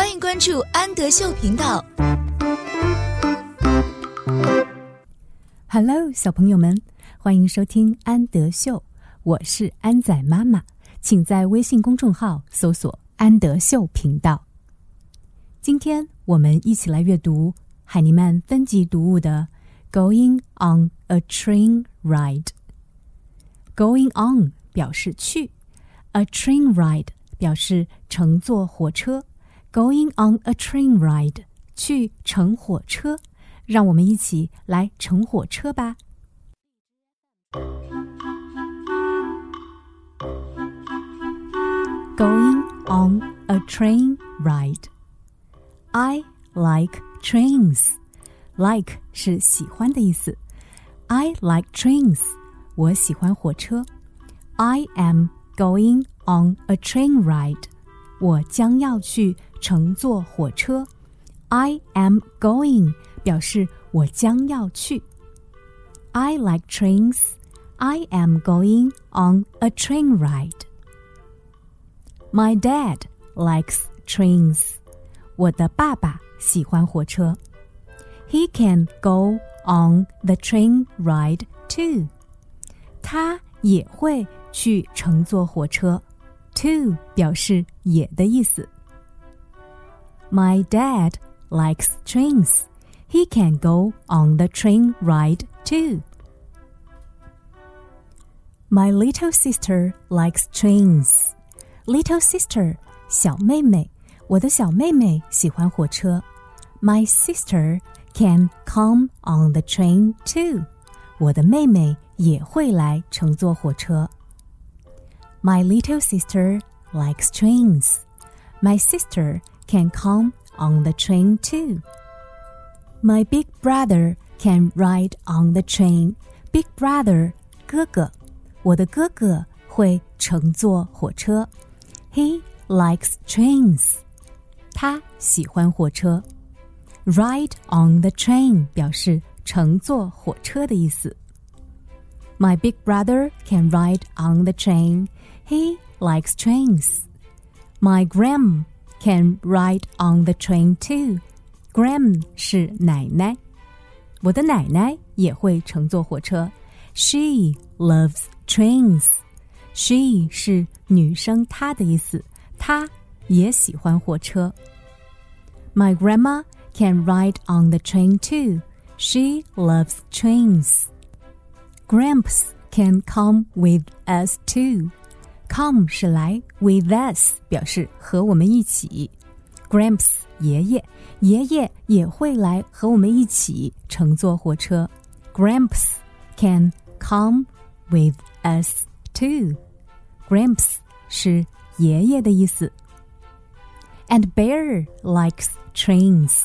欢迎关注安德秀频道。Hello，小朋友们，欢迎收听安德秀，我是安仔妈妈，请在微信公众号搜索“安德秀频道”。今天我们一起来阅读海尼曼分级读物的《Going on a Train Ride》。Going on 表示去，a train ride 表示乘坐火车。Going on a train ride 去乘火车，让我们一起来乘火车吧。Going on a train ride. I like trains. Like 是喜欢的意思。I like trains. 我喜欢火车。I am going on a train ride. 我将要去乘坐火车。I am going 表示我将要去。I like trains. I am going on a train ride. My dad likes trains. 我的爸爸喜欢火车。He can go on the train ride too. 他也会去乘坐火车。 To 表示也的意思。My dad likes trains. He can go on the train ride too. My little sister likes trains. Little sister 小妹妹，我的小妹妹喜欢火车。My sister can come on the train too. 我的妹妹也会来乘坐火车。 My little sister likes trains. My sister can come on the train too. My big brother can ride on the train. Big brother 哥哥，我的哥哥会乘坐火车。He likes trains. 他喜欢火车。Ride on the train 表示乘坐火车的意思。 My big brother can ride on the train. He likes trains. My gram can ride on the train too. Gram 是奶奶，我的奶奶也会乘坐火车。She loves trains. She 是女生她的意思，她也喜欢火车。My grandma can ride on the train too. She loves trains. Gramps can come with us too. Come 是来，with us 表示和我们一起。Gramps 爷爷，爷爷也会来和我们一起乘坐火车。Gramps can come with us too. Gramps 是爷爷的意思。And Bear likes trains.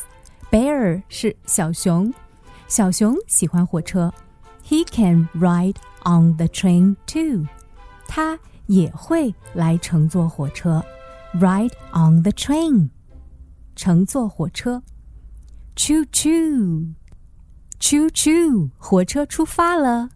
Bear 是小熊，小熊喜欢火车。 He can ride on the train too. 他也会来乘坐火车。Ride on the train. 乘坐火车。Choo choo. Choo choo. 火车出发了。